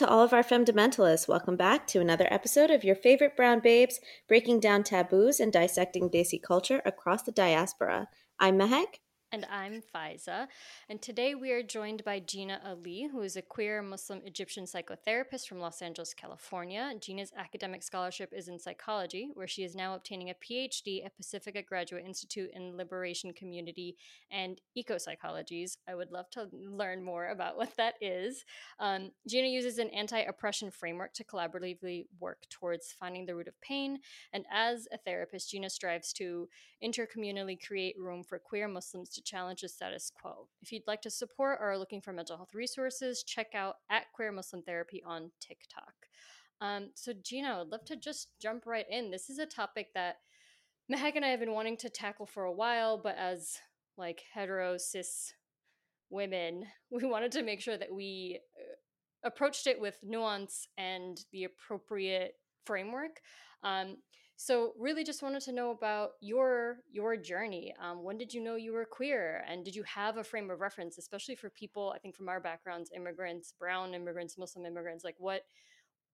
To all of our fundamentalists. Welcome back to another episode of your favorite brown babes, breaking down taboos and dissecting Desi culture across the diaspora. I'm Mehak. And I'm Faiza. And today we are joined by Gina Ali, who is a queer Muslim Egyptian psychotherapist from Los Angeles, California. Gina's academic scholarship is in psychology, where she is now obtaining a PhD at Pacifica Graduate Institute in Liberation Community and Eco Psychologies. I would love to learn more about what that is. Um, Gina uses an anti oppression framework to collaboratively work towards finding the root of pain. And as a therapist, Gina strives to intercommunally create room for queer Muslims to to challenge the status quo. If you'd like to support or are looking for mental health resources, check out at Queer Muslim Therapy on TikTok. Um, so, Gina, I'd love to just jump right in. This is a topic that Mehak and I have been wanting to tackle for a while, but as like hetero cis women, we wanted to make sure that we uh, approached it with nuance and the appropriate framework. Um, so really just wanted to know about your your journey. Um, when did you know you were queer? And did you have a frame of reference, especially for people, I think from our backgrounds, immigrants, brown immigrants, Muslim immigrants, like what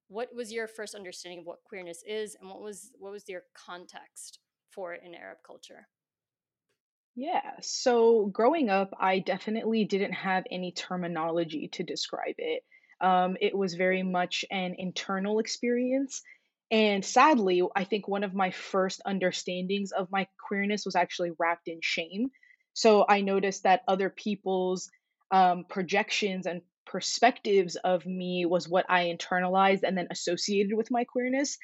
what was your first understanding of what queerness is and what was what was your context for it in Arab culture? Yeah, so growing up, I definitely didn't have any terminology to describe it. Um, it was very much an internal experience and sadly, I think one of my first understandings of my queerness was actually wrapped in shame. So I noticed that other people's um, projections and perspectives of me was what I internalized and then associated with my queerness.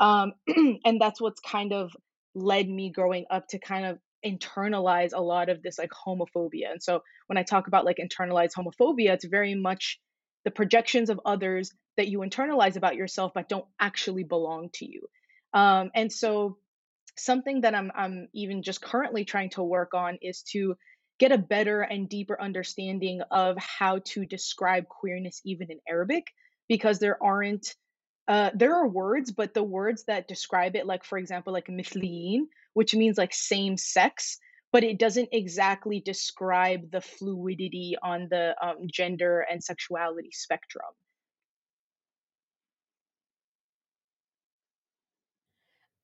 Um, and that's what's kind of led me growing up to kind of internalize a lot of this like homophobia. And so when I talk about like internalized homophobia, it's very much the projections of others that you internalize about yourself but don't actually belong to you. Um, and so something that I'm, I'm even just currently trying to work on is to get a better and deeper understanding of how to describe queerness even in arabic because there aren't uh, there are words but the words that describe it like for example like mithliyin which means like same sex but it doesn't exactly describe the fluidity on the um, gender and sexuality spectrum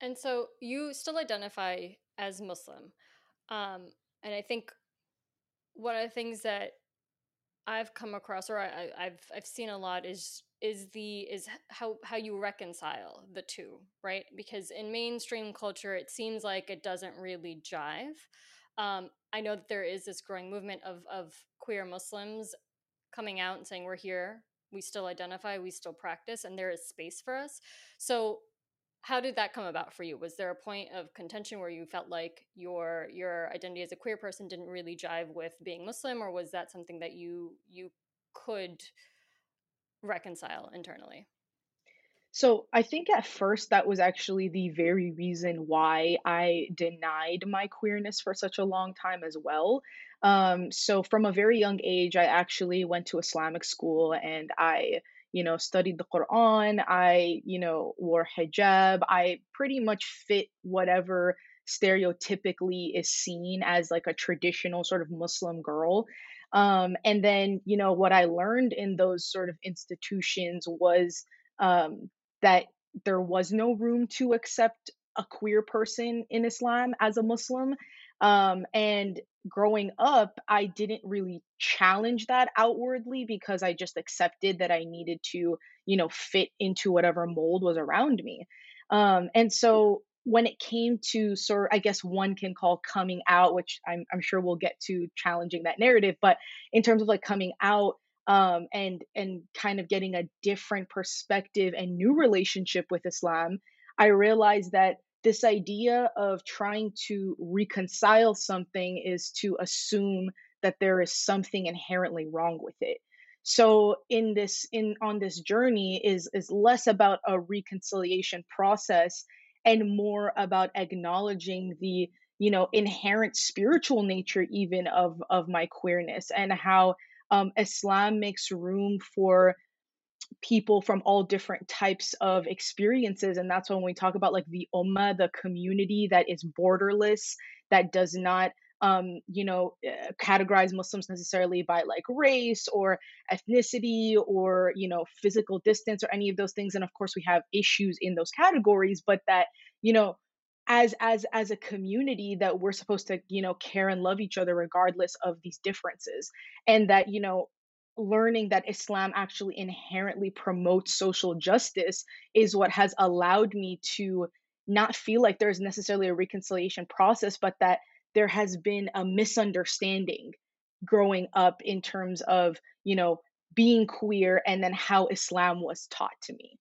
And so you still identify as Muslim. Um, and I think one of the things that I've come across or I, have I've seen a lot is is the is how how you reconcile the two, right? Because in mainstream culture, it seems like it doesn't really jive. Um, I know that there is this growing movement of of queer Muslims coming out and saying we're here, we still identify, we still practice, and there is space for us. So how did that come about for you? Was there a point of contention where you felt like your your identity as a queer person didn't really jive with being muslim or was that something that you you could reconcile internally? So i think at first that was actually the very reason why i denied my queerness for such a long time as well. Um, so from a very young age i actually went to islamic school and i you know, studied the Quran. I, you know, wore hijab. I pretty much fit whatever stereotypically is seen as like a traditional sort of Muslim girl. Um, and then, you know, what I learned in those sort of institutions was um, that there was no room to accept a queer person in Islam as a Muslim. Um, and growing up, I didn't really challenge that outwardly because I just accepted that I needed to, you know, fit into whatever mold was around me. Um, and so when it came to sort I guess one can call coming out, which I'm, I'm sure we'll get to challenging that narrative, but in terms of like coming out um, and and kind of getting a different perspective and new relationship with Islam, I realized that this idea of trying to reconcile something is to assume that there is something inherently wrong with it. So in this in on this journey is is less about a reconciliation process and more about acknowledging the you know inherent spiritual nature even of of my queerness and how um, islam makes room for people from all different types of experiences and that's when we talk about like the ummah the community that is borderless that does not um, you know, uh, categorize Muslims necessarily by like race or ethnicity or, you know, physical distance or any of those things. And of course, we have issues in those categories, but that, you know, as as as a community that we're supposed to you know care and love each other regardless of these differences and that you know learning that Islam actually inherently promotes social justice is what has allowed me to not feel like there's necessarily a reconciliation process, but that there has been a misunderstanding growing up in terms of, you know, being queer and then how Islam was taught to me.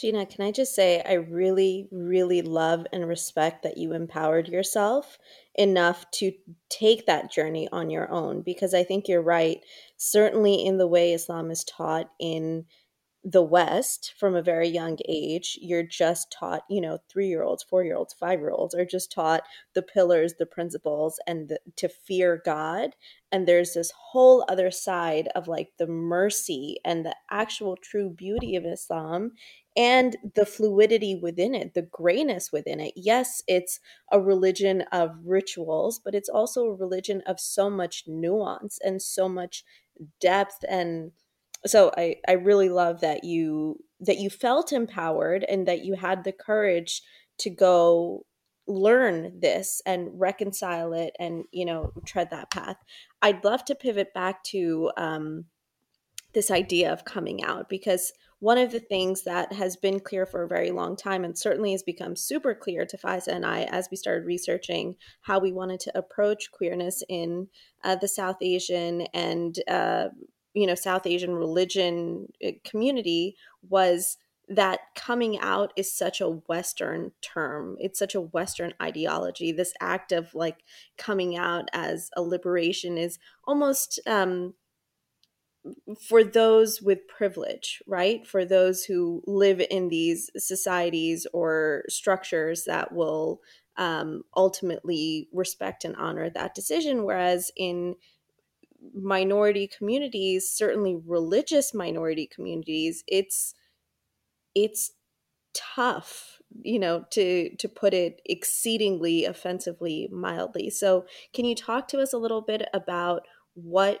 Gina, can I just say, I really, really love and respect that you empowered yourself enough to take that journey on your own because I think you're right. Certainly, in the way Islam is taught in the West from a very young age, you're just taught, you know, three year olds, four year olds, five year olds are just taught the pillars, the principles, and the, to fear God. And there's this whole other side of like the mercy and the actual true beauty of Islam and the fluidity within it, the grayness within it. Yes, it's a religion of rituals, but it's also a religion of so much nuance and so much depth and so I, I really love that you that you felt empowered and that you had the courage to go learn this and reconcile it and you know tread that path i'd love to pivot back to um, this idea of coming out because one of the things that has been clear for a very long time and certainly has become super clear to Faiza and I as we started researching how we wanted to approach queerness in uh, the South Asian and uh, you know South Asian religion eh, community was that coming out is such a western term. It's such a western ideology. This act of like coming out as a liberation is almost um for those with privilege right for those who live in these societies or structures that will um, ultimately respect and honor that decision whereas in minority communities, certainly religious minority communities, it's it's tough, you know, to to put it exceedingly offensively mildly. So, can you talk to us a little bit about what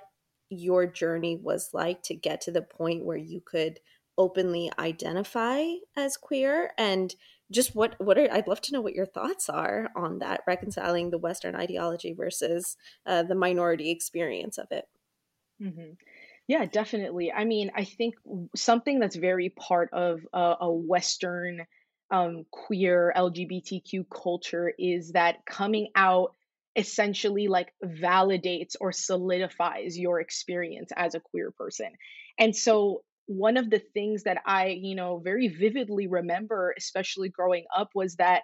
your journey was like to get to the point where you could openly identify as queer and just what what are I'd love to know what your thoughts are on that reconciling the Western ideology versus uh, the minority experience of it. hmm Yeah, definitely. I mean, I think something that's very part of a, a Western um, queer LGBTQ culture is that coming out essentially like validates or solidifies your experience as a queer person. And so one of the things that I, you know, very vividly remember, especially growing up, was that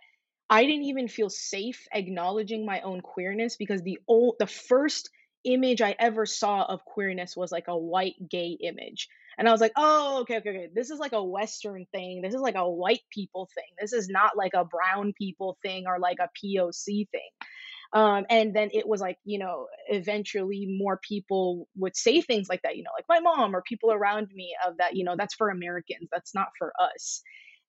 I didn't even feel safe acknowledging my own queerness because the old the first image I ever saw of queerness was like a white gay image. And I was like, oh, okay, okay, okay. This is like a Western thing. This is like a white people thing. This is not like a brown people thing or like a POC thing. Um, and then it was like, you know, eventually more people would say things like that, you know, like my mom or people around me of that, you know, that's for Americans, that's not for us.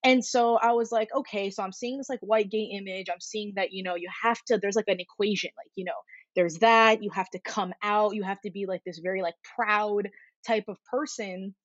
And so I was like, okay, so I'm seeing this like white gay image. I'm seeing that, you know, you have to, there's like an equation, like, you know, there's that, you have to come out, you have to be like this very like proud type of person.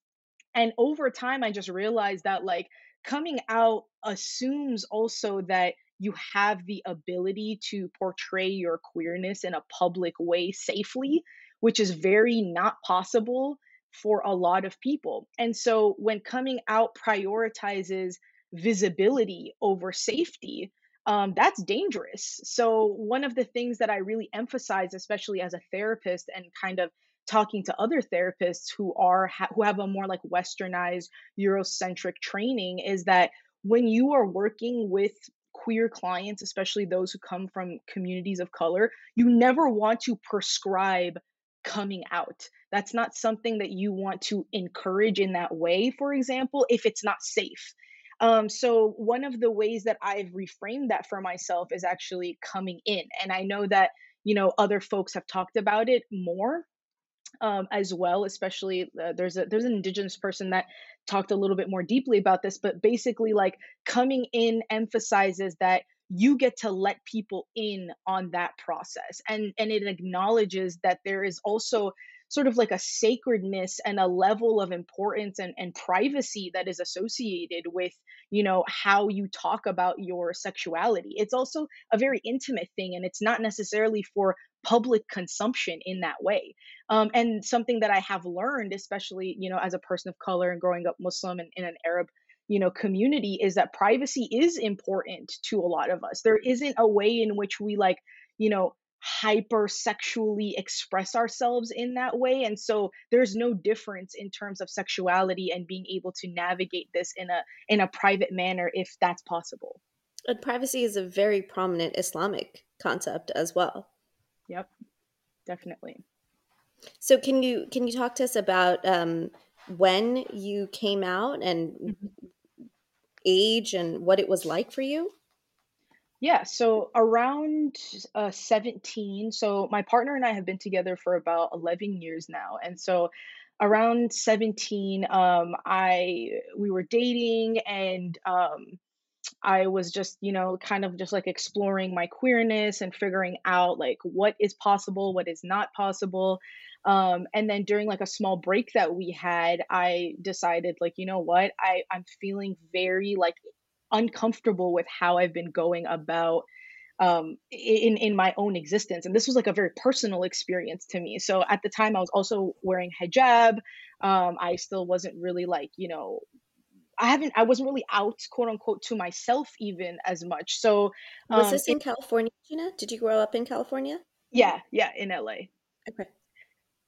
And over time, I just realized that like coming out assumes also that you have the ability to portray your queerness in a public way safely, which is very not possible for a lot of people. And so when coming out prioritizes visibility over safety, um, that's dangerous. So, one of the things that I really emphasize, especially as a therapist and kind of talking to other therapists who are who have a more like westernized eurocentric training is that when you are working with queer clients, especially those who come from communities of color, you never want to prescribe coming out. That's not something that you want to encourage in that way, for example, if it's not safe. Um, so, one of the ways that I've reframed that for myself is actually coming in. And I know that, you know, other folks have talked about it more um, as well. Especially uh, there's a there's an indigenous person that talked a little bit more deeply about this, but basically like coming in emphasizes that you get to let people in on that process and and it acknowledges that there is also sort of like a sacredness and a level of importance and, and privacy that is associated with you know how you talk about your sexuality it's also a very intimate thing and it's not necessarily for public consumption in that way um, and something that i have learned especially you know as a person of color and growing up muslim and in an arab you know community is that privacy is important to a lot of us. There isn't a way in which we like you know hyper sexually express ourselves in that way and so there's no difference in terms of sexuality and being able to navigate this in a in a private manner if that's possible. And privacy is a very prominent islamic concept as well yep definitely so can you can you talk to us about um, when you came out and mm-hmm. age and what it was like for you yeah, so around uh, 17, so my partner and I have been together for about 11 years now. And so around 17, um, I we were dating and um, I was just, you know, kind of just like exploring my queerness and figuring out like what is possible, what is not possible. Um, and then during like a small break that we had, I decided like, you know what, I I'm feeling very like uncomfortable with how I've been going about um, in in my own existence, and this was like a very personal experience to me. So at the time, I was also wearing hijab. Um, I still wasn't really like you know. I haven't. I wasn't really out, quote unquote, to myself even as much. So, um, was this in it, California, Gina? Did you grow up in California? Yeah, yeah, in LA. Okay.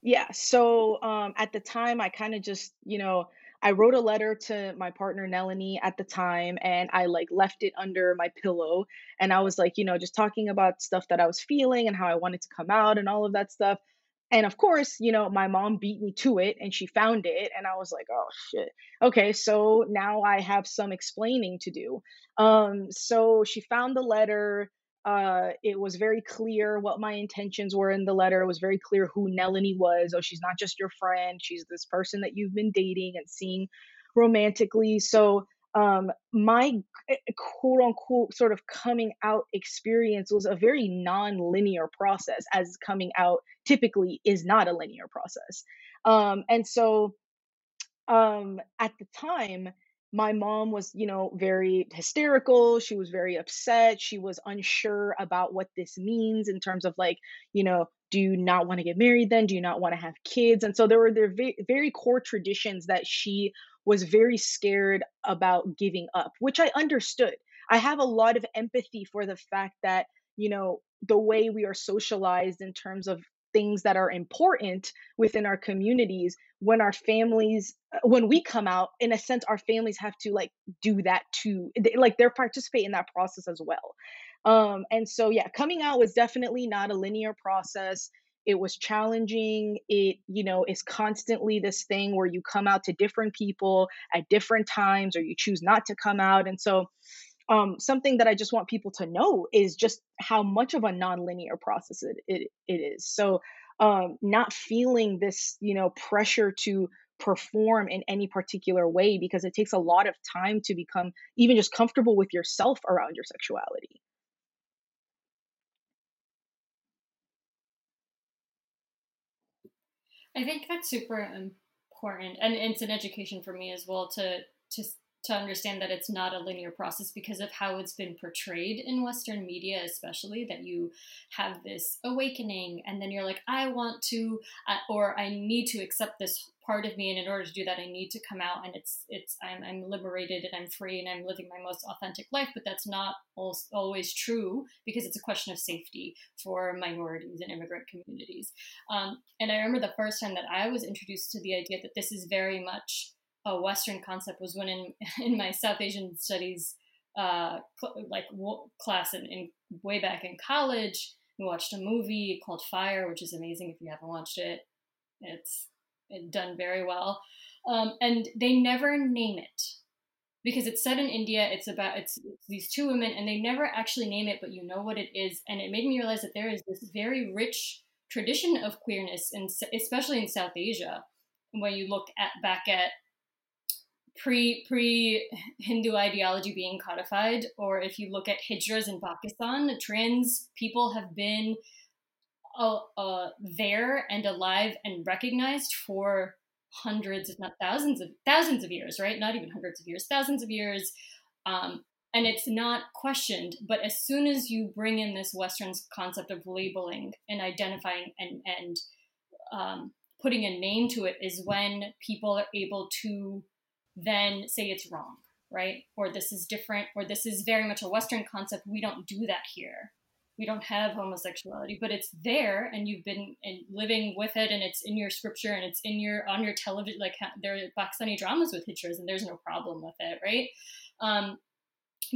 Yeah. So, um, at the time, I kind of just, you know, I wrote a letter to my partner Nelanie at the time and I like left it under my pillow and I was like, you know, just talking about stuff that I was feeling and how I wanted to come out and all of that stuff. And of course, you know, my mom beat me to it and she found it and I was like, "Oh shit. Okay, so now I have some explaining to do." Um so she found the letter uh, it was very clear what my intentions were in the letter. It was very clear who Nelanie was. Oh, she's not just your friend. She's this person that you've been dating and seeing romantically. So, um, my eh, quote unquote sort of coming out experience was a very non linear process, as coming out typically is not a linear process. Um, and so, um, at the time, my mom was, you know, very hysterical. She was very upset. She was unsure about what this means in terms of like, you know, do you not want to get married then? Do you not want to have kids? And so there were there very core traditions that she was very scared about giving up, which I understood. I have a lot of empathy for the fact that, you know, the way we are socialized in terms of things that are important within our communities when our families uh, when we come out in a sense our families have to like do that too. They, like they're participate in that process as well. Um and so yeah coming out was definitely not a linear process it was challenging it you know is constantly this thing where you come out to different people at different times or you choose not to come out and so um, something that I just want people to know is just how much of a nonlinear process it, it, it is. So, um, not feeling this, you know, pressure to perform in any particular way because it takes a lot of time to become even just comfortable with yourself around your sexuality. I think that's super important, and it's an education for me as well to to to understand that it's not a linear process because of how it's been portrayed in Western media, especially that you have this awakening and then you're like, I want to, uh, or I need to accept this part of me, and in order to do that, I need to come out and it's it's I'm I'm liberated and I'm free and I'm living my most authentic life. But that's not always true because it's a question of safety for minorities and immigrant communities. Um, and I remember the first time that I was introduced to the idea that this is very much a Western concept was when in in my South Asian studies uh, cl- like w- class in, in way back in college, we watched a movie called Fire, which is amazing if you haven't watched it. It's, it's done very well, um, and they never name it because it's set in India. It's about it's, it's, these two women, and they never actually name it, but you know what it is, and it made me realize that there is this very rich tradition of queerness, and especially in South Asia. When you look at back at pre pre Hindu ideology being codified, or if you look at hijras in Pakistan, trans people have been uh, uh, there and alive and recognized for hundreds, if not thousands of thousands of years, right? Not even hundreds of years, thousands of years. Um, and it's not questioned. But as soon as you bring in this Western concept of labeling and identifying and and um, putting a name to it, is when people are able to then say it's wrong, right? Or this is different, or this is very much a Western concept. We don't do that here we don't have homosexuality but it's there and you've been living with it and it's in your scripture and it's in your on your television like there are pakistani dramas with hijras and there's no problem with it right um,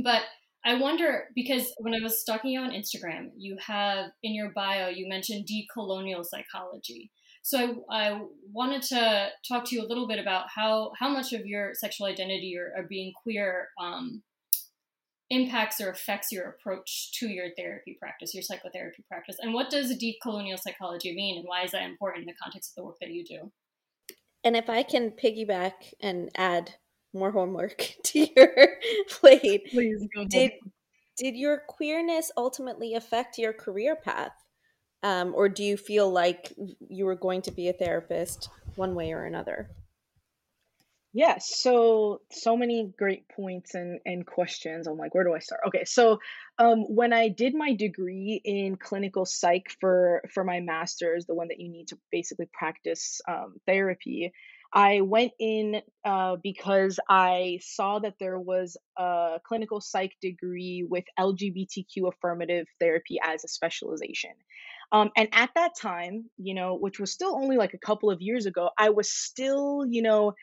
but i wonder because when i was stalking you on instagram you have in your bio you mentioned decolonial psychology so I, I wanted to talk to you a little bit about how how much of your sexual identity or, or being queer um, impacts or affects your approach to your therapy practice, your psychotherapy practice? And what does decolonial psychology mean, and why is that important in the context of the work that you do? And if I can piggyback and add more homework to your plate, please did did your queerness ultimately affect your career path, um, or do you feel like you were going to be a therapist one way or another? Yes, so so many great points and and questions. I'm like, where do I start? Okay, so um, when I did my degree in clinical psych for for my master's, the one that you need to basically practice um, therapy, I went in uh, because I saw that there was a clinical psych degree with LGBTQ affirmative therapy as a specialization. Um, and at that time, you know, which was still only like a couple of years ago, I was still, you know,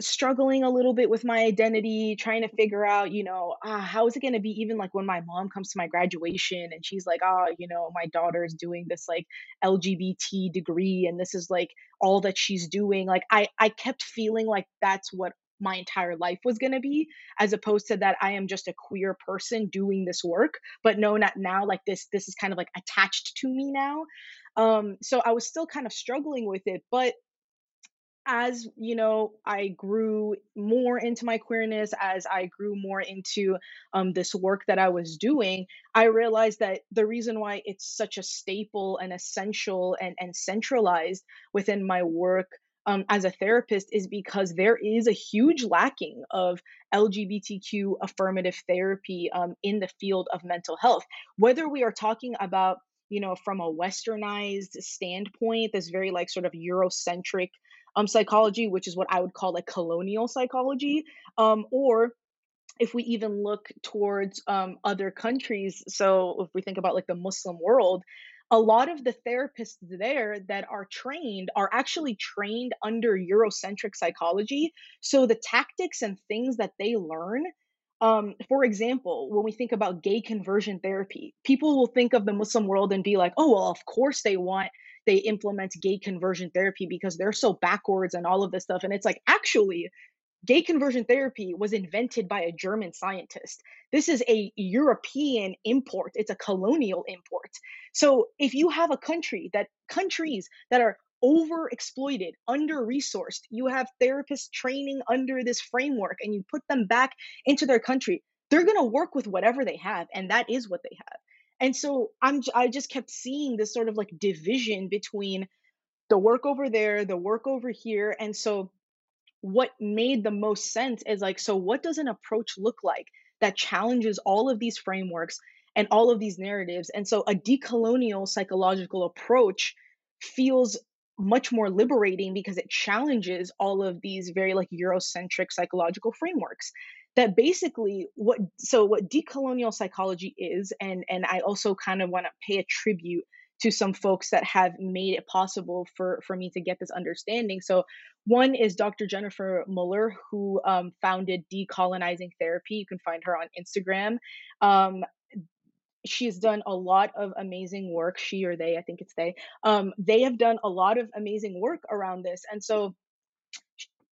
struggling a little bit with my identity, trying to figure out, you know, ah, how is it going to be even like when my mom comes to my graduation and she's like, ah, you know, my daughter's doing this like LGBT degree and this is like all that she's doing. Like I I kept feeling like that's what my entire life was going to be as opposed to that I am just a queer person doing this work, but no not now like this this is kind of like attached to me now. Um so I was still kind of struggling with it, but as you know i grew more into my queerness as i grew more into um, this work that i was doing i realized that the reason why it's such a staple and essential and, and centralized within my work um, as a therapist is because there is a huge lacking of lgbtq affirmative therapy um, in the field of mental health. Whether we are talking about you know from a westernized standpoint this very like sort of eurocentric um, psychology, which is what I would call like colonial psychology, um, or if we even look towards um, other countries, so if we think about like the Muslim world, a lot of the therapists there that are trained are actually trained under Eurocentric psychology. So the tactics and things that they learn um, for example, when we think about gay conversion therapy, people will think of the Muslim world and be like, oh, well, of course they want they implement gay conversion therapy because they're so backwards and all of this stuff. And it's like, actually, gay conversion therapy was invented by a German scientist. This is a European import, it's a colonial import. So if you have a country that countries that are overexploited, under resourced, you have therapists training under this framework and you put them back into their country, they're going to work with whatever they have. And that is what they have and so i'm i just kept seeing this sort of like division between the work over there the work over here and so what made the most sense is like so what does an approach look like that challenges all of these frameworks and all of these narratives? And so a decolonial psychological approach feels much more liberating because it challenges all of these very like eurocentric psychological frameworks that basically what so what decolonial psychology is and and i also kind of want to pay a tribute to some folks that have made it possible for for me to get this understanding. So one is dr Jennifer Mullan who um, founded decolonizing therapy. You can find her on instagram. Um, she's done a lot of amazing work. She or they i think it's they. Um, they have done a lot of amazing work around this. And so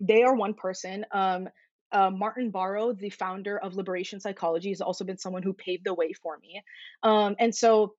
they are one person. Um, uh, Martín-Baró, the founder of Liberation Psychology, has also been someone who paved the way for me. Um, and so,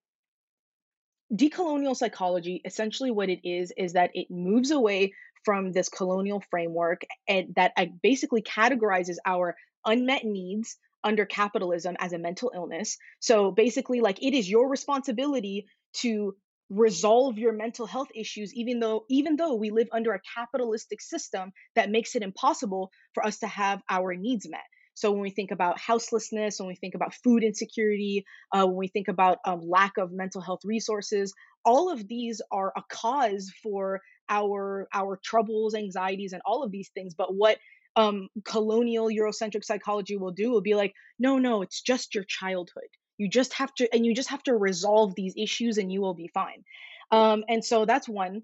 decolonial psychology essentially what it is is that it moves away from this colonial framework and that uh, basically categorizes our unmet needs under capitalism as a mental illness. So basically, like it is your responsibility to resolve your mental health issues even though even though we live under a capitalistic system that makes it impossible for us to have our needs met so when we think about houselessness when we think about food insecurity uh, when we think about um, lack of mental health resources all of these are a cause for our our troubles anxieties and all of these things but what um, colonial Eurocentric psychology will do will be like, no, no, it's just your childhood. You just have to, and you just have to resolve these issues and you will be fine. Um, and so that's one.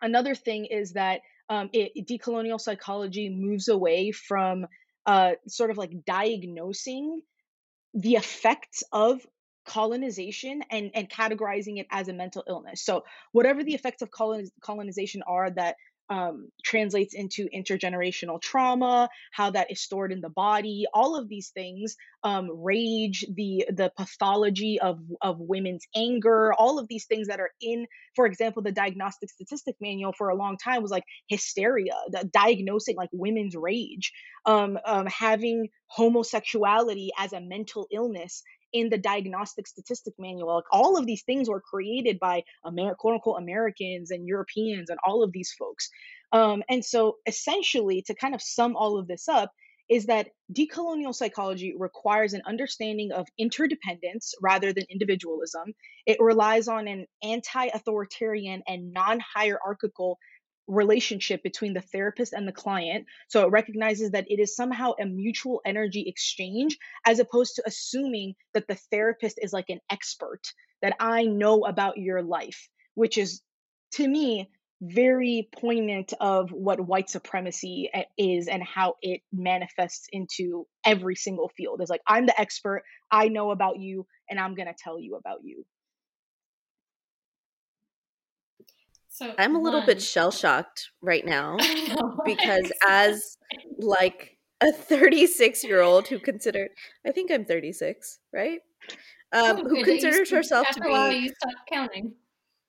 Another thing is that um, it, decolonial psychology moves away from uh, sort of like diagnosing the effects of colonization and and categorizing it as a mental illness. So whatever the effects of coloniz- colonization are that um, translates into intergenerational trauma, how that is stored in the body, all of these things, um, rage, the the pathology of of women's anger, all of these things that are in, for example, the diagnostic statistic manual for a long time was like hysteria, diagnosing like women's rage, um, um, having homosexuality as a mental illness in the diagnostic statistic manual. Like all of these things were created by Amer- quote unquote Americans and Europeans and all of these folks. Um, and so essentially, to kind of sum all of this up, is that decolonial psychology requires an understanding of interdependence rather than individualism. It relies on an anti authoritarian and non hierarchical relationship between the therapist and the client. So it recognizes that it is somehow a mutual energy exchange as opposed to assuming that the therapist is like an expert, that I know about your life, which is to me very poignant of what white supremacy eh, is and how it manifests into every single field. Is like I'm the expert, I know about you and I'm going to tell you about you. So I'm a little bit shell shocked right now because as like a 36 year old who considered I think I'm 36, right? Um, oh, who considers herself to be you stop counting.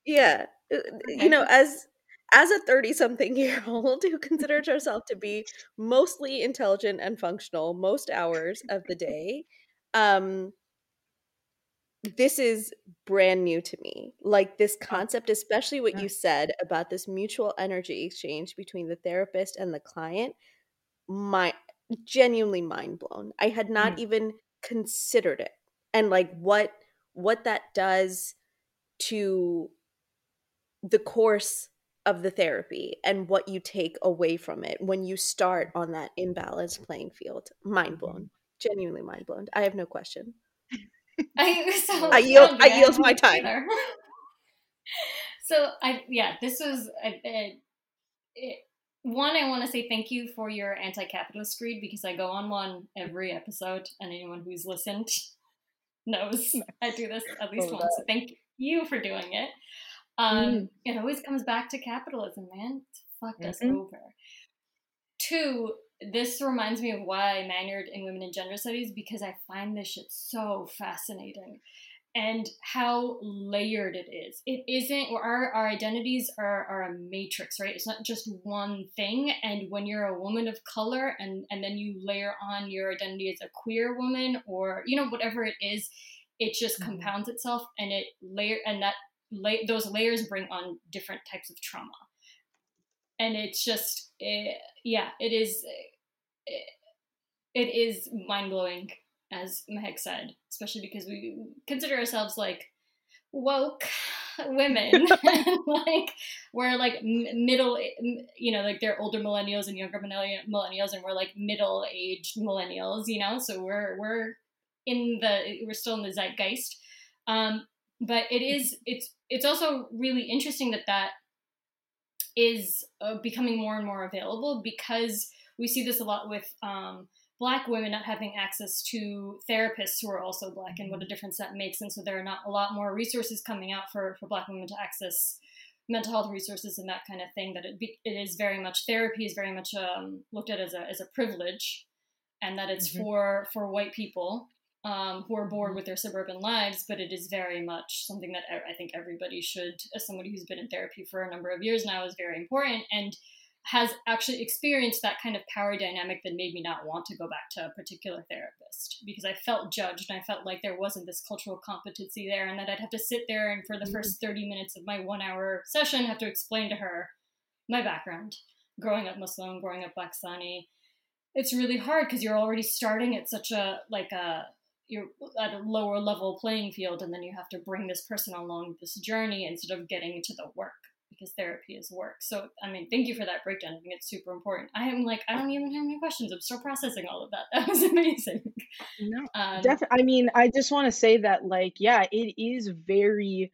Yeah. Uh, okay. You know, as as a 30 something year old who considers herself to be mostly intelligent and functional most hours of the day, um this is brand new to me. Like this oh, concept, especially what you said about this mutual energy exchange between the therapist and the client, my genuinely mind blown. I had not mm. even considered it. And like what what that does to the course of the therapy and what you take away from it when you start on that imbalanced playing field. Mind blown. Mm-hmm. Genuinely mind blown. I have no question. I so I yield. I yield my time. so I yeah, this was a, it, one. I want to say thank you for your anti-capitalist creed because I go on one every episode, and anyone who's listened knows I do this at least once. So thank you for doing it. Um, mm. It always comes back to capitalism, man. It's fucked mm-hmm. us over. Two, this reminds me of why I minored in women and gender studies because I find this shit so fascinating and how layered it is. It isn't, our, our identities are, are a matrix, right? It's not just one thing. And when you're a woman of color and, and then you layer on your identity as a queer woman or, you know, whatever it is, it just mm-hmm. compounds itself and it layer, and that, la- those layers bring on different types of trauma. And it's just, it, yeah, it is it is mind blowing, as Mehak said, especially because we consider ourselves like woke women. Like we're like middle you know like they're older millennials and younger millennials and we're like middle aged millennials you know? So we're we're in the we're still in the zeitgeist. Um but it is it's it's also really interesting that that is uh, becoming more and more available because we see this a lot with um, black women not having access to therapists who are also black and what a difference that makes. And so there are not a lot more resources coming out for, for black women to access mental health resources and that kind of thing that it, be, it is very much therapy is very much um, looked at as a, as a privilege and that it's mm-hmm. for for white people um, who are bored mm-hmm. with their suburban lives but it is very much something that i think everybody should as somebody who's been in therapy for a number of years now is very important and has actually experienced that kind of power dynamic that made me not want to go back to a particular therapist because I felt judged and I felt like there wasn't this cultural competency there and that I'd have to sit there and for the mm-hmm. first 30 minutes of my one hour session have to explain to her my background growing up Muslim, growing up Pakistani. It's really hard because you're already starting at such a like a you're at a lower level playing field and then you have to bring this person along this journey instead of getting to the work because therapy is work. So, I mean, thank you for that breakdown. I think it's super important. I am like, I don't even have any questions. I'm still processing all of that. That was amazing. No, um, definitely. I mean, I just want to say that, like, yeah, it is very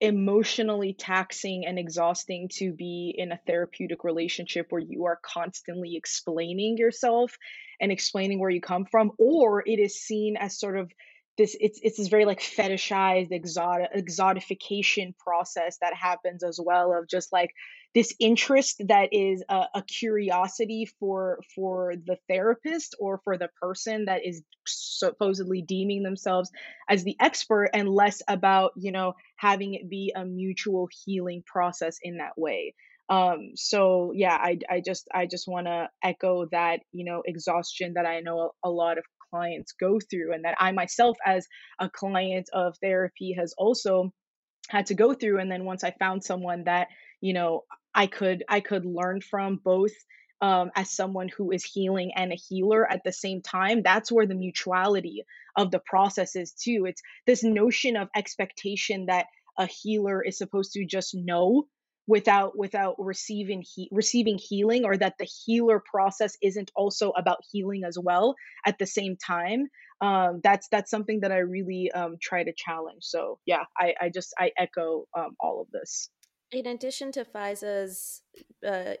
emotionally taxing and exhausting to be in a therapeutic relationship where you are constantly explaining yourself and explaining where you come from or it is seen as sort of this it's it's this very like fetishized exotic exotification process that happens as well of just like this interest that is a, a, curiosity for for the therapist or for the person that is supposedly deeming themselves as the expert and less about you know having it be a mutual healing process in that way. Um so yeah i i just i just want to echo that you know exhaustion that i know a, a lot of clients go through and that I myself as a client of therapy has also had to go through and then once I found someone that you know I could I could learn from both um, as someone who is healing and a healer at the same time that's where the mutuality of the process is too. It's this notion of expectation that a healer is supposed to just know without without receiving he, receiving healing or that the healer process isn't also about healing as well at the same time um, that's that's something that i really um, try to challenge. So yeah i, I just i echo um, all of this. In addition to Faiza's uh,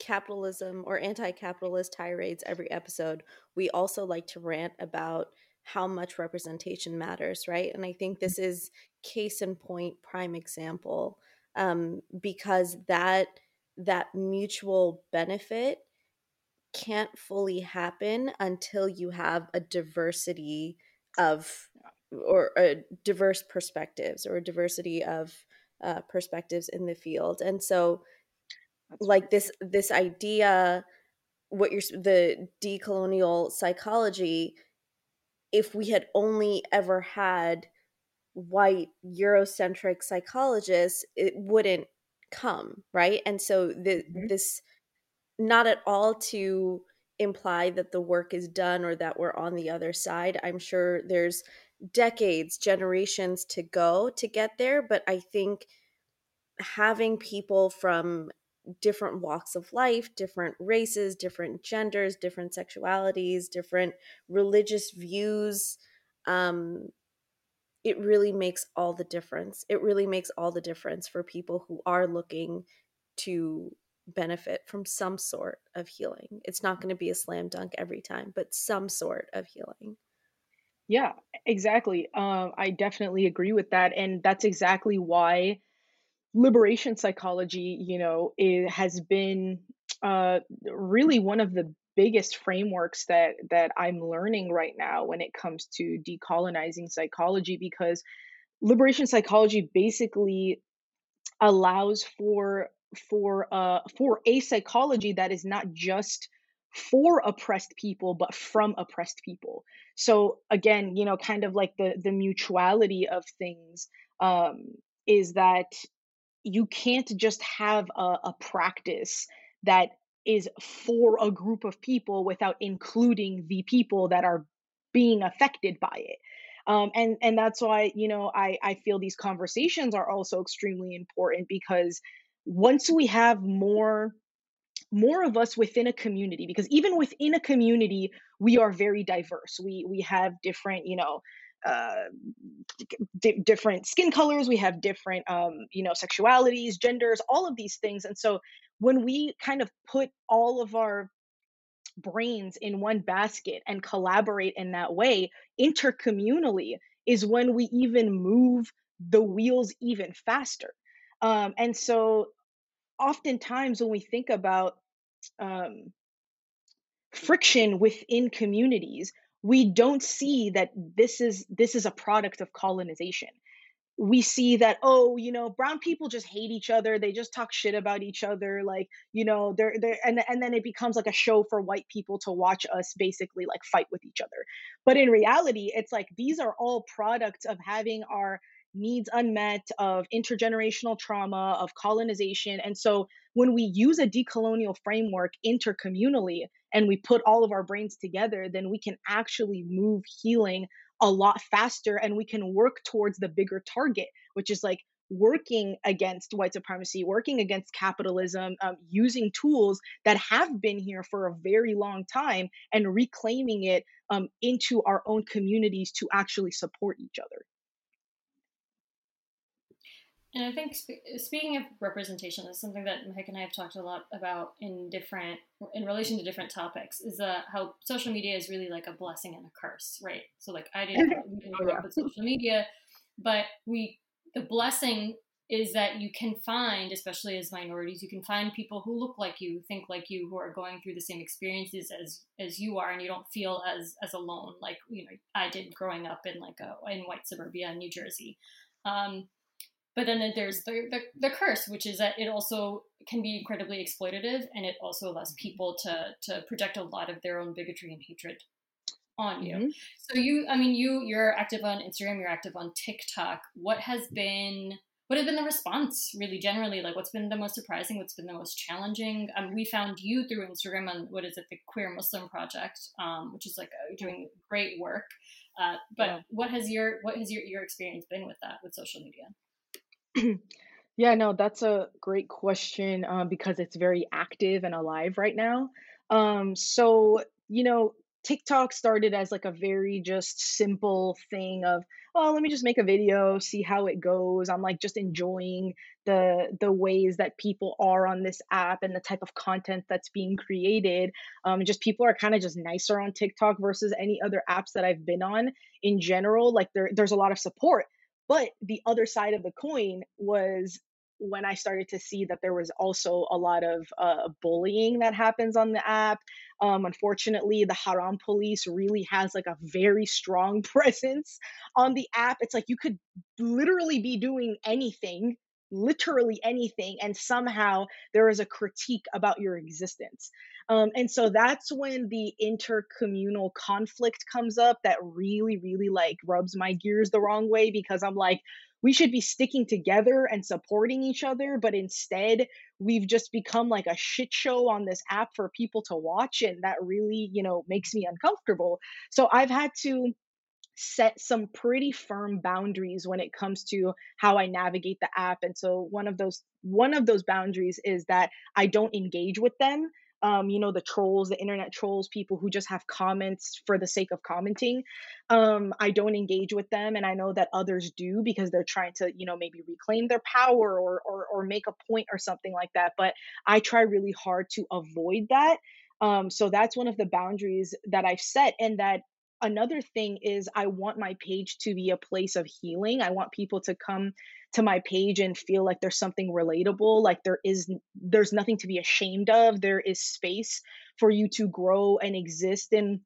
capitalism or anti-capitalist tirades every episode we also like to rant about how much representation matters right? And i think this is case in point prime example um, because that that mutual benefit can't fully happen until you have a diversity of or a diverse perspectives or a diversity of uh, perspectives in the field. And so like this this idea what you're the decolonial psychology if we had only ever had white Eurocentric psychologists, it wouldn't come, right? And so the, mm-hmm. this, not at all to imply that the work is done or that we're on the other side. I'm sure there's decades, generations to go to get there, but I think having people from different walks of life, different races, different genders, different sexualities, different religious views, um, it really makes all the difference. It really makes all the difference for people who are looking to benefit from some sort of healing. It's not going to be a slam dunk every time, but some sort of healing. Yeah, exactly. Um, I definitely agree with that. And that's exactly why liberation psychology, you know, it has been uh, really one of the biggest frameworks that that I'm learning right now when it comes to decolonizing psychology because liberation psychology basically allows for for uh for a psychology that is not just for oppressed people but from oppressed people. So again you know kind of like the the mutuality of things um is that you can't just have a, a practice that is for a group of people without including the people that are being affected by it. Um, and and that's why you know I, I feel these conversations are also extremely important because once we have more more of us within a community because even within a community we are very diverse. We we have different you know uh, different skin colors. We have different um, you know sexualities genders all of these things. And so when we kind of put all of our brains in one basket and collaborate in that way intercommunally is when we even move the wheels even faster. Um, and so oftentimes when we think about um, friction within communities we don't see that this is this is a product of colonization we see that oh you know brown people just hate each other they just talk shit about each other like you know they're they're and, and then it becomes like a show for white people to watch us basically like fight with each other. But in reality it's like these are all products of having our needs unmet of intergenerational trauma of colonization and so when we use a decolonial framework intercommunally and we put all of our brains together then we can actually move healing a lot faster and we can work towards the bigger target which is like working against white supremacy working against capitalism um, using tools that have been here for a very long time and reclaiming it um, into our own communities to actually support each other and I think spe- speaking of representation is something that Mehak and I have talked a lot about in different, in relation to different topics, is uh, how social media is really like a blessing and a curse, right? So like I didn't grow up with social media, but we, the blessing is that you can find, especially as minorities, you can find people who look like you, think like you, who are going through the same experiences as as you are, and you don't feel as as alone, like you know I did growing up in like a in white suburbia in New Jersey. Um, but then there's the, the, the curse which is that it also can be incredibly exploitative and it also allows people to to project a lot of their own bigotry and hatred on you. Mm-hmm. so you i mean you you're active on instagram you're active on tiktok. What has been what has been the response really generally? Like what's been the most surprising? What's been the most challenging? Um, we found you through instagram on what is it the queer muslim project um, which is like uh, doing great work. Uh, but yeah. what has your what has your, your experience been with that with social media Yeah, no, that's a great question um, because it's very active and alive right now. Um, so, you know, TikTok started as like a very just simple thing of, oh, let me just make a video, see how it goes. I'm like just enjoying the the ways that people are on this app and the type of content that's being created. Um, just people are kind of just nicer on TikTok versus any other apps that I've been on in general. Like there, there's a lot of support but the other side of the coin was when I started to see that there was also a lot of uh, bullying that happens on the app. Um, unfortunately, the Haram police really has like a very strong presence on the app. It's like you could literally be doing anything literally anything and somehow there is a critique about your existence um, and so that's when the intercommunal conflict comes up that really really like rubs my gears the wrong way because i'm like we should be sticking together and supporting each other but instead we've just become like a shit show on this app for people to watch and that really you know makes me uncomfortable so i've had to set some pretty firm boundaries when it comes to how I navigate the app. And so one of those one of those boundaries is that I don't engage with them. Um, you know, the trolls, the internet trolls, people who just have comments for the sake of commenting. Um, I don't engage with them, and I know that others do because they're trying to, you know, maybe reclaim their power or or, or make a point or something like that. But I try really hard to avoid that. Um, so that's one of the boundaries that I've set, and that another thing is I want my page to be a place of healing. I want people to come to my page and feel like there's something relatable, like there is there's nothing to be ashamed of. There is space for you to grow and exist in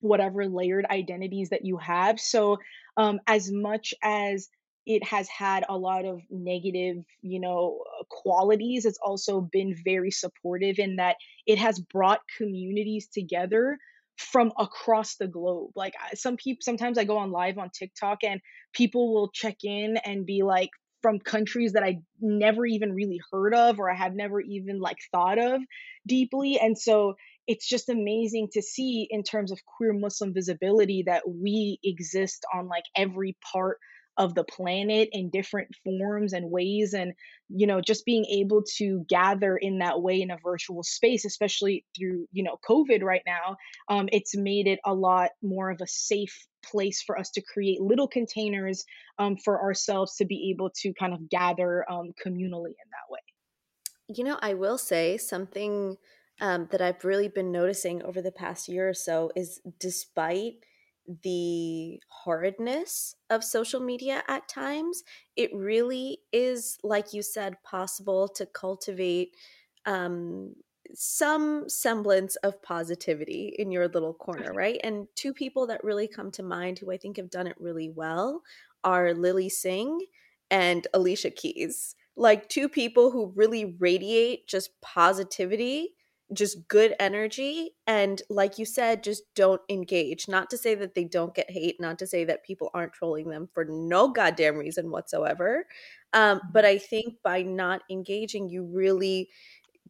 whatever layered identities that you have. So um as much as it has had a lot of negative, you know, qualities. It's also been very supportive in that it has brought communities together from across the globe. Like some people, sometimes I go on live on TikTok and people will check in and be like from countries that I never even really heard of or I have never even like thought of deeply. And so it's just amazing to see in terms of queer Muslim visibility that we exist on like every part of the planet in different forms and ways and you know just being able to gather in that way in a virtual space especially through you know covid right now um, it's made it a lot more of a safe place for us to create little containers um, for ourselves to be able to kind of gather um, communally in that way. You know i will say something um, that i've really been noticing over the past year or so is despite the horridness of social media at times, it really is, like you said, possible to cultivate um, some semblance of positivity in your little corner, right? And two people that really come to mind who I think have done it really well are Lilly Singh and Alicia Keys. Like two people who really radiate just positivity, just good energy, and like you said, just don't engage. Not to say that they don't get hate, not to say that people aren't trolling them for no goddamn reason whatsoever. Um, but I think by not engaging, you really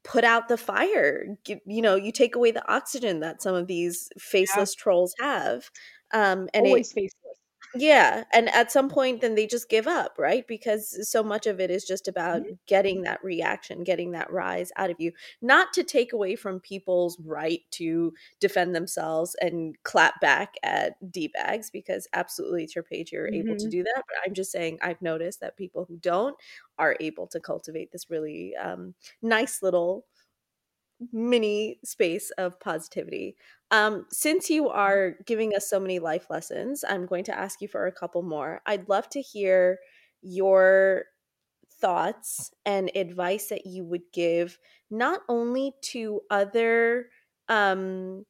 put out the fire. You know, you take away the oxygen that some of these faceless yeah. trolls have. Um, and always it, faceless. Yeah, and at some point then they just give up, right? Because so much of it is just about mm-hmm. getting that reaction, getting that rise out of you. Not to take away from people's right to defend themselves and clap back at D-bags because absolutely it's your page you're mm-hmm. able to mm-hmm. do that, but I'm just saying I've noticed that people who don't are able to cultivate this really um, nice little mini space of positivity. Um, since you mm-hmm. are giving us so many life lessons, I'm going to ask you for a couple more. I'd love to hear your thoughts and advice that you would give not only to other um,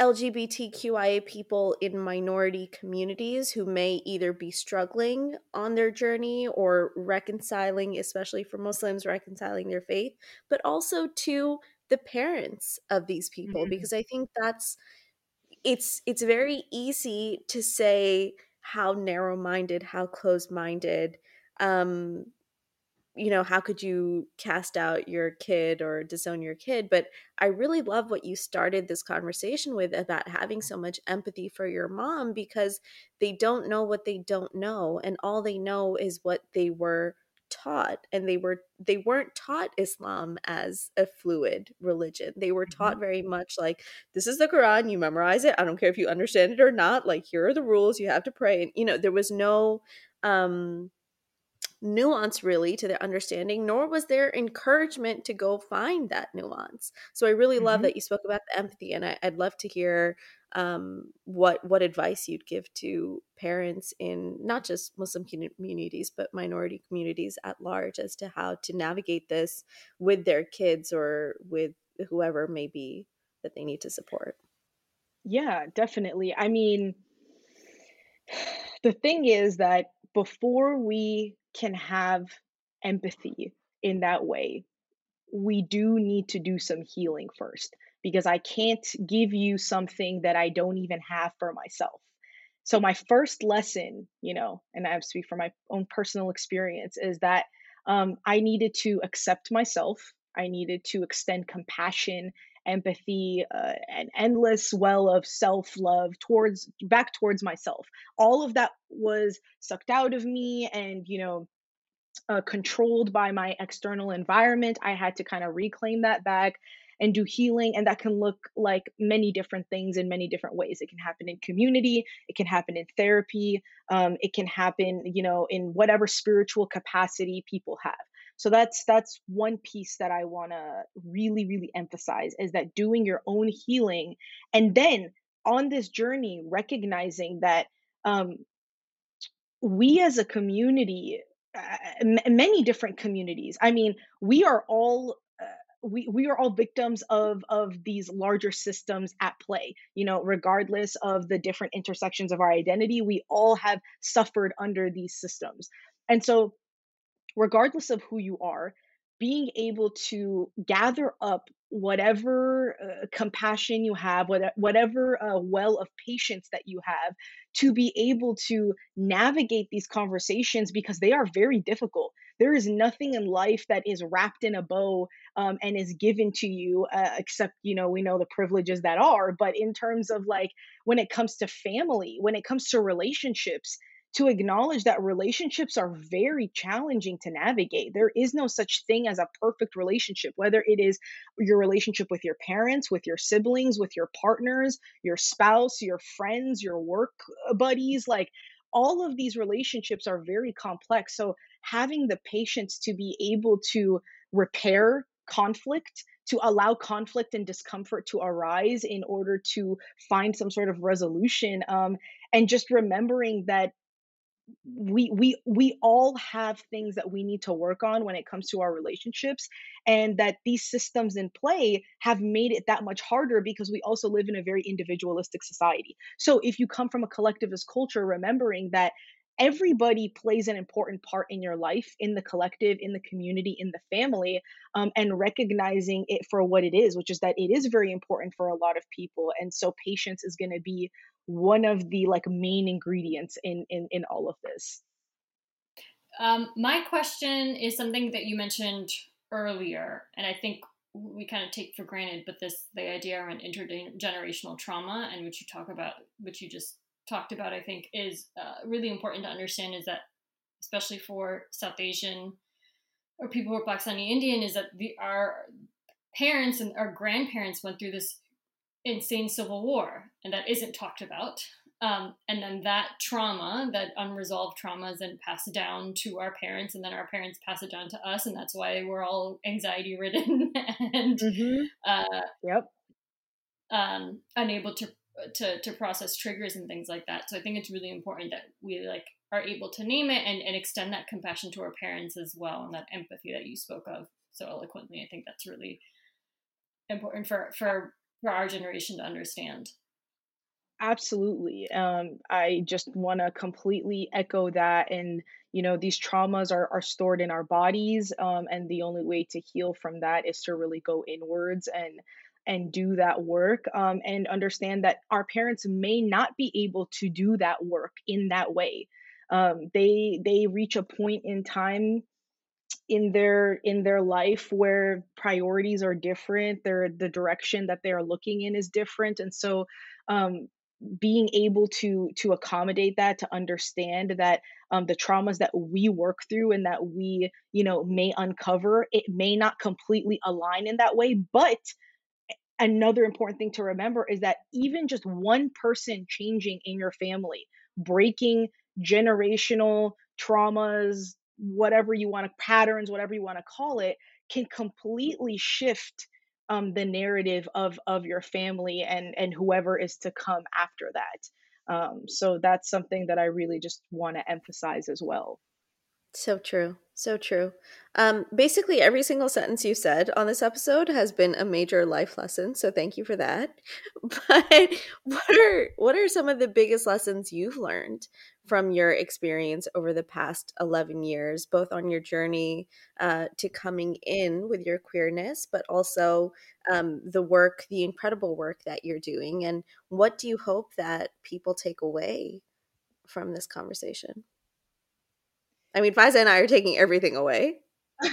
LGBTQIA people in minority communities who may either be struggling on their journey or reconciling, especially for Muslims, reconciling their faith, but also to the parents of these people mm-hmm. because I think that's it's it's very easy to say how narrow-minded, how closed-minded um you know, how could you cast out your kid or disown your kid? But I really love what you started this conversation with about having so much empathy for your mom because they don't know what they don't know. And all they know is what they were taught and they were they weren't taught islam as a fluid religion they were taught mm-hmm. very much like this is the quran you memorize it i don't care if you understand it or not like here are the rules you have to pray and you know there was no um nuance really to their understanding, nor was there encouragement to go find that nuance. So I really mm-hmm. love that you spoke about the empathy, and I, would love to hear um, what what advice you'd give to parents in not just Muslim communities but minority communities at large as to how to navigate this with their kids or with whoever may be that they need to support. Yeah, definitely. I mean, the thing is that before we can have empathy in that way, we do need to do some healing first because I can't give you something that I don't even have for myself. So, my first lesson, you know, and I have to speak from my own personal experience, is that um, I needed to accept myself. I needed to extend compassion, empathy, uh, an endless well of self love towards back towards myself. All of that was sucked out of me, and you know, uh, controlled by my external environment. I had to kind of reclaim that back and do healing. And that can look like many different things in many different ways. It can happen in community, it can happen in therapy, um, it can happen, you know, in whatever spiritual capacity people have. So that's that's one piece that I want to really really emphasize is that doing your own healing and then on this journey recognizing that um, we as a community uh, many different communities. I mean, we are all uh, we we are all victims of of these larger systems at play. You know, regardless of the different intersections of our identity, we all have suffered under these systems. And so, regardless of who you are, being able to gather up whatever uh, compassion you have, whatever uh, well of patience that you have, to be able to navigate these conversations because they are very difficult. There is nothing in life that is wrapped in a bow um, and is given to you, uh, except, you know, we know the privileges that are. But in terms of like when it comes to family, when it comes to relationships, to acknowledge that relationships are very challenging to navigate. There is no such thing as a perfect relationship, whether it is your relationship with your parents, with your siblings, with your partners, your spouse, your friends, your work uh, buddies. Like all of these relationships are very complex. So having the patience to be able to repair conflict to allow conflict and discomfort to arise in order to find some sort of resolution um, and just remembering that we we we all have things that we need to work on when it comes to our relationships and that these systems in play have made it that much harder because we also live in a very individualistic society. So if you come from a collectivist culture remembering that everybody plays an important part in your life, in the collective, in the community, in the family, um, and recognizing it for what it is, which is that it is very important for a lot of people. And so patience is going to be one of the like main ingredients in in in all of this. Um, my question is something that you mentioned earlier, and I think we kind of take for granted, but this the idea around intergenerational trauma and which you talk about, which you just talked about, I think is uh, really important to understand. Is that especially for South Asian or people who are Pakistani Indian, is that the our parents and our grandparents went through this insane civil war, and that isn't talked about. Um, and then that trauma, that unresolved trauma, is then passed down to our parents, and then our parents pass it down to us, and that's why we're all anxiety ridden and mm-hmm. uh, yep, um, unable to to to process triggers and things like that. So I think it's really important that we like are able to name it and, and extend that compassion to our parents as well, and that empathy that you spoke of so eloquently. I think that's really important for for for our generation to understand. Absolutely. Um, I just want to completely echo that. And, you know, these traumas are, are stored in our bodies. Um, and the only way to heal from that is to really go inwards and and do that work um, and understand that our parents may not be able to do that work in that way. Um, they they reach a point in time in their in their life where priorities are different their the direction that they are looking in is different and so um, being able to to accommodate that to understand that um, the traumas that we work through and that we you know may uncover it may not completely align in that way but another important thing to remember is that even just one person changing in your family breaking generational traumas whatever you want to patterns whatever you want to call it can completely shift um, the narrative of of your family and and whoever is to come after that um, so that's something that i really just want to emphasize as well so true. So true. Um, basically, every single sentence you said on this episode has been a major life lesson. So thank you for that. But what are what are some of the biggest lessons you've learned from your experience over the past eleven years, both on your journey uh, to coming in with your queerness, but also um, the work, the incredible work that you're doing, and what do you hope that people take away from this conversation? I mean, Faiza and I are taking everything away. I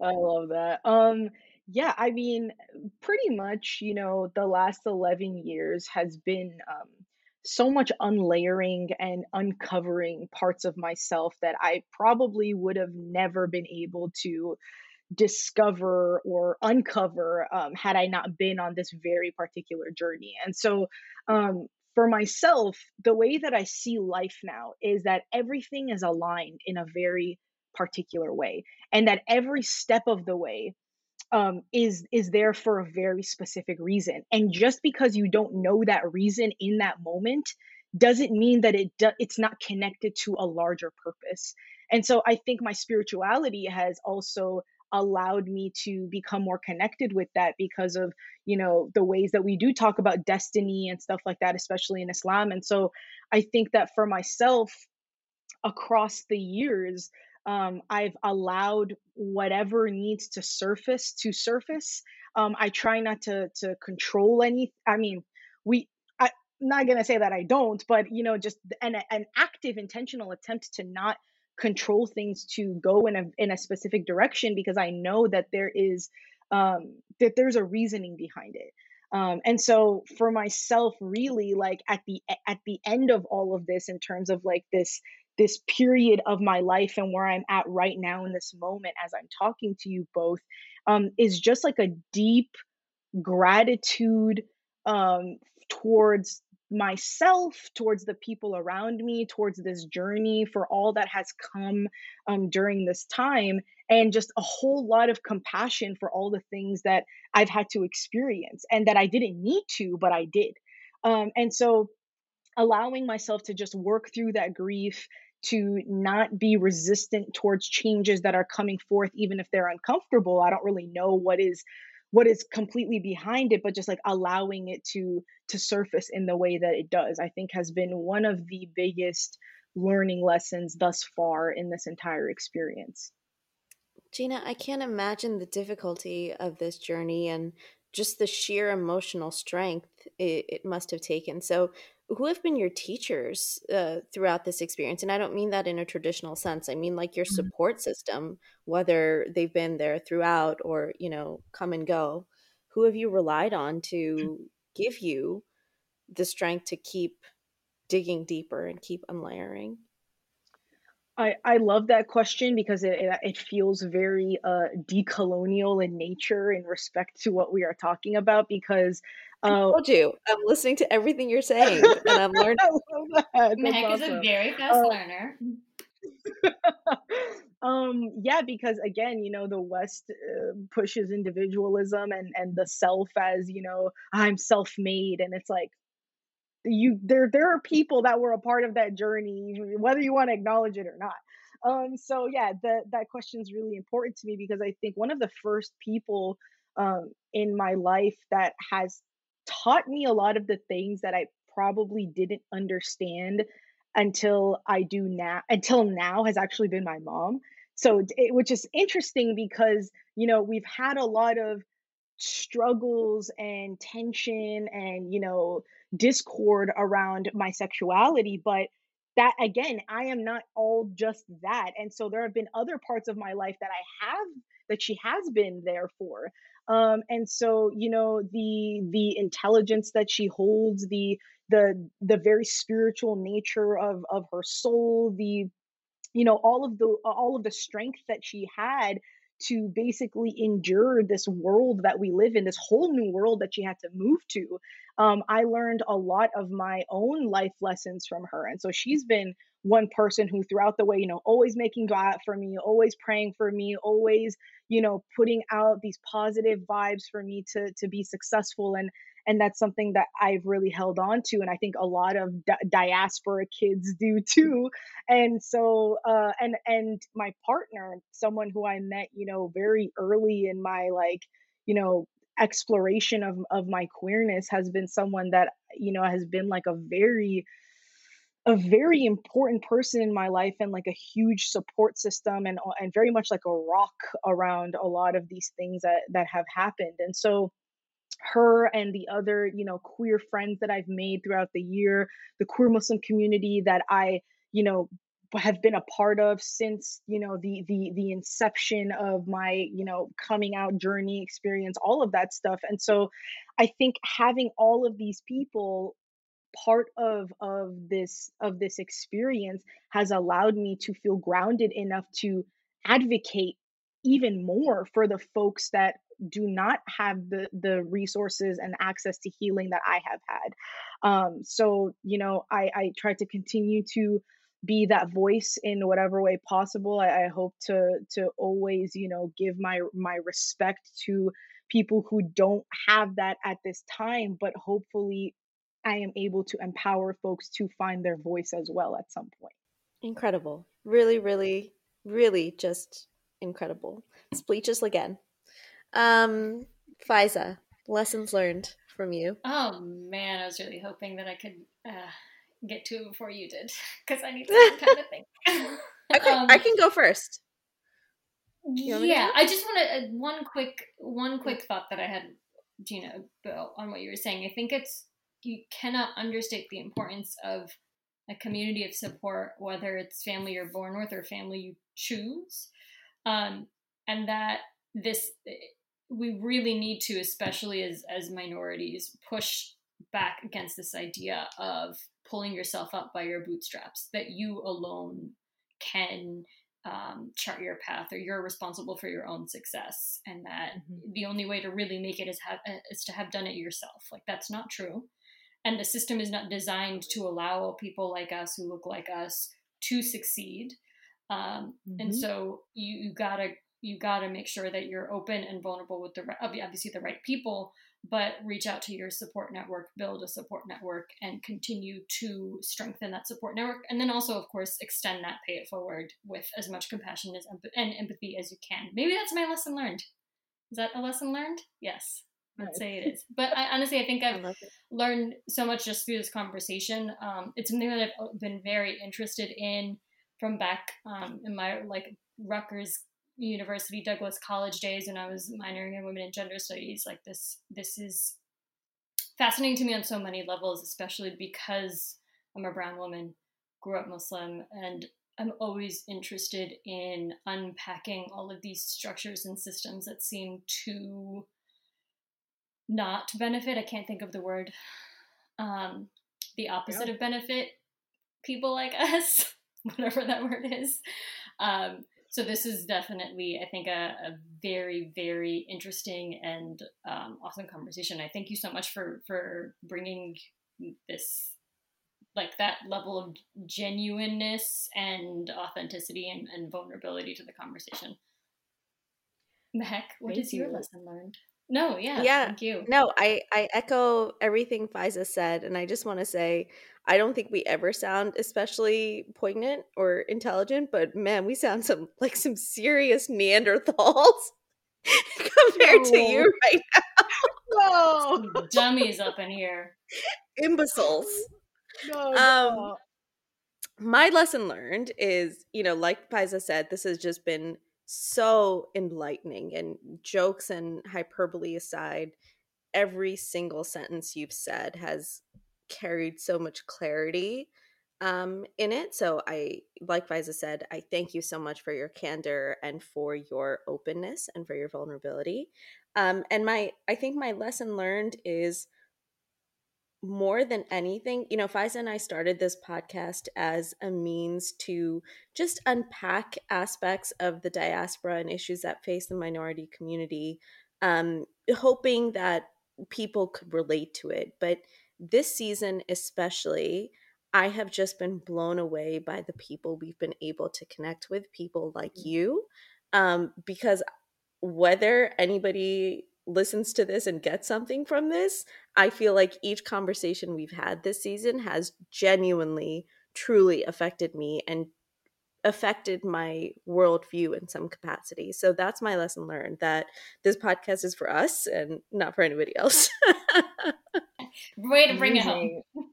love that. Um, yeah, I mean, pretty much, you know, the last 11 years has been um, so much unlayering and uncovering parts of myself that I probably would have never been able to discover or uncover um, had I not been on this very particular journey. And so, um, for myself, the way that I see life now is that everything is aligned in a very particular way, and that every step of the way um, is is there for a very specific reason. And just because you don't know that reason in that moment doesn't mean that it do, it's not connected to a larger purpose. And so I think my spirituality has also allowed me to become more connected with that because of you know the ways that we do talk about destiny and stuff like that especially in islam. And so i think that for myself across the years um, i've allowed whatever needs to surface to surface. Um, i try not to to control any i mean we i'm not going to say that i don't but you know just an, an active intentional attempt to not control things to go in a in a specific direction because I know that there is um, that there's a reasoning behind it. Um, and so for myself, really, like at the at the end of all of this, in terms of like this this period of my life and where I'm at right now in this moment as I'm talking to you both, um, is just like a deep gratitude um, towards myself, towards the people around me, towards this journey, for all that has come um, during this time, and just a whole lot of compassion for all the things that I've had to experience and that I didn't need to, but I did. Um, and so, allowing myself to just work through that grief, to not be resistant towards changes that are coming forth, even if they're uncomfortable. I don't really know what is what is completely behind it but just like allowing it to to surface in the way that it does i think has been one of the biggest learning lessons thus far in this entire experience. Gina, I can't imagine the difficulty of this journey and just the sheer emotional strength it, it must have taken. So, who have been your teachers uh, throughout this experience? And I don't mean that in a traditional sense. I mean like your mm-hmm. support system, whether they've been there throughout or you know come and go. Who have you relied on to give you the strength to keep digging deeper and keep unlayering? I, I love that question because it, it, it feels very uh, decolonial in nature in respect to what we are talking about because uh, I told you I'm listening to everything you're saying and I'm learning. Mehak awesome. is a very fast uh, learner. um yeah because again you know the west uh, pushes individualism and and the self as you know i'm self-made and it's like you there there are people that were a part of that journey whether you want to acknowledge it or not. Um so yeah that that question is really important to me because i think one of the first people um in my life that has taught me a lot of the things that i probably didn't understand until i do now until now has actually been my mom. So it, which is interesting because you know we've had a lot of struggles and tension and you know discord around my sexuality but that again i am not all just that and so there have been other parts of my life that i have that she has been there for um and so you know the the intelligence that she holds the the the very spiritual nature of of her soul the you know all of the all of the strength that she had to basically endure this world that we live in, this whole new world that she had to move to. Um, I learned a lot of my own life lessons from her. And so she's been one person who, throughout the way, you know, always making God for me, always praying for me, always, you know, putting out these positive vibes for me to to be successful. And and that's something that I've really held on to, and I think a lot of di- diaspora kids do too. And so, uh, and and my partner, someone who I met, you know, very early in my like, you know, exploration of of my queerness, has been someone that you know has been like a very a very important person in my life and like a huge support system and and very much like a rock around a lot of these things that that have happened and so her and the other you know queer friends that i've made throughout the year the queer muslim community that i you know have been a part of since you know the the the inception of my you know coming out journey experience all of that stuff. And so i think having all of these people part of of this of this experience has allowed me to feel grounded enough to advocate even more for the folks that do not have the the resources and access to healing that I have had. Um, so you know, I I try to continue to be that voice in whatever way possible. I, I hope to to always you know give my my respect to people who don't have that at this time, but hopefully I am able to empower folks to find their voice as well at some point. Incredible. Really, really, really just incredible. Speechless again. Um, Faiza, lessons learned from you. Oh man, I was really hoping that I could uh, get to it before you did because I need some time to think. okay, um, I can go first. Yeah, I just want to uh, one quick one quick thought that I had, Gina, Bill, on what you were saying. I think it's you cannot understate the importance of a community of support, whether it's family you're born with or family you choose, um, and that this we really need to, especially as as minorities, push back against this idea of pulling yourself up by your bootstraps. That you alone can um, chart your path, or you're responsible for your own success, and that mm-hmm. the only way to really make it is have is to have done it yourself. Like that's not true, and the system is not designed to allow people like us who look like us to succeed. Um, mm-hmm. And so you, you gotta you got to make sure that you're open and vulnerable with the obviously the right people but reach out to your support network build a support network and continue to strengthen that support network and then also of course extend that pay it forward with as much compassion as and empathy as you can. Maybe that's my lesson learned. Is that a lesson learned? Yes. I'd say it is. But I, honestly, I think I've I learned so much just through this conversation. Um, it's something that I've been very interested in from back um, in my like Rutgers University Douglass College days when I was minoring in women and gender studies. Like this, this is fascinating to me on so many levels, especially because I'm a brown woman, grew up Muslim, and I'm always interested in unpacking all of these structures and systems that seem to not benefit. I can't think of the word. Um, the opposite yeah. of benefit people like us, whatever that word is. Um, so this is definitely, I think, a, a very, very interesting and um, awesome conversation. I thank you so much for for bringing this like that level of genuineness and authenticity and, and vulnerability to the conversation. Mehak, what thank is you. your lesson learned? No, yeah, yeah. Thank you. No, I I echo everything Faiza said, and I just want to say I don't think we ever sound especially poignant or intelligent, but man, we sound some like some serious Neanderthals compared no. to you right now. No dummies up in here, imbeciles. No, um, my lesson learned is, you know, like Faiza said, this has just been so enlightening and jokes and hyperbole aside every single sentence you've said has carried so much clarity um, in it so i like Faiza said i thank you so much for your candor and for your openness and for your vulnerability. Um, and my i think my lesson learned is more than anything, you know, Faiza and I started this podcast as a means to just unpack aspects of the diaspora and issues that face the minority community, um, hoping that people could relate to it. But this season, especially, I have just been blown away by the people we've been able to connect with, people like mm. you, um, because whether anybody listens to this and gets something from this, I feel like each conversation we've had this season has genuinely, truly affected me and affected my worldview in some capacity. So that's my lesson learned that this podcast is for us and not for anybody else. Way to bring it home.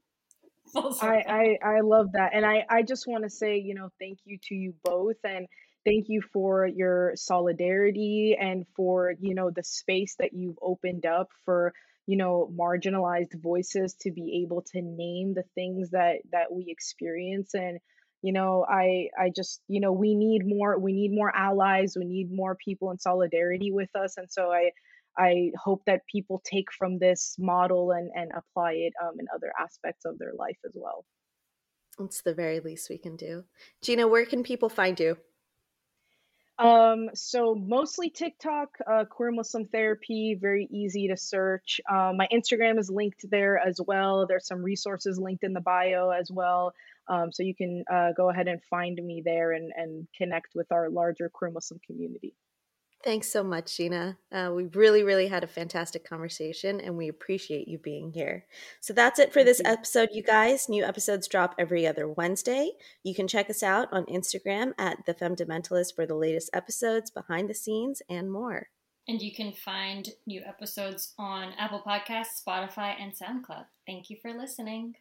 I, I, I love that. And I, I just want to say, you know, thank you to you both. And Thank you for your solidarity and for, you know, the space that you've opened up for, you know, marginalized voices to be able to name the things that that we experience. And you know i i just you know we need more we need more allies. We need more people in solidarity with us. And so i i hope that people take from this model and and apply it um, in other aspects of their life as well. It's the very least we can do. Gina where can people find you um, so mostly TikTok, uh, queer Muslim therapy, very easy to search. Um, my Instagram is linked there as well. There's some resources linked in the bio as well. Um, so you can uh, go ahead and find me there and, and connect with our larger queer Muslim community. Thanks so much, Gina. Uh, we really, really had a fantastic conversation and we appreciate you being here. So that's it for this episode, you guys. New episodes drop every other Wednesday. You can check us out on Instagram at The Fundamentalist for the latest episodes, behind the scenes, and more. And you can find new episodes on Apple Podcasts, Spotify, and SoundCloud. Thank you for listening.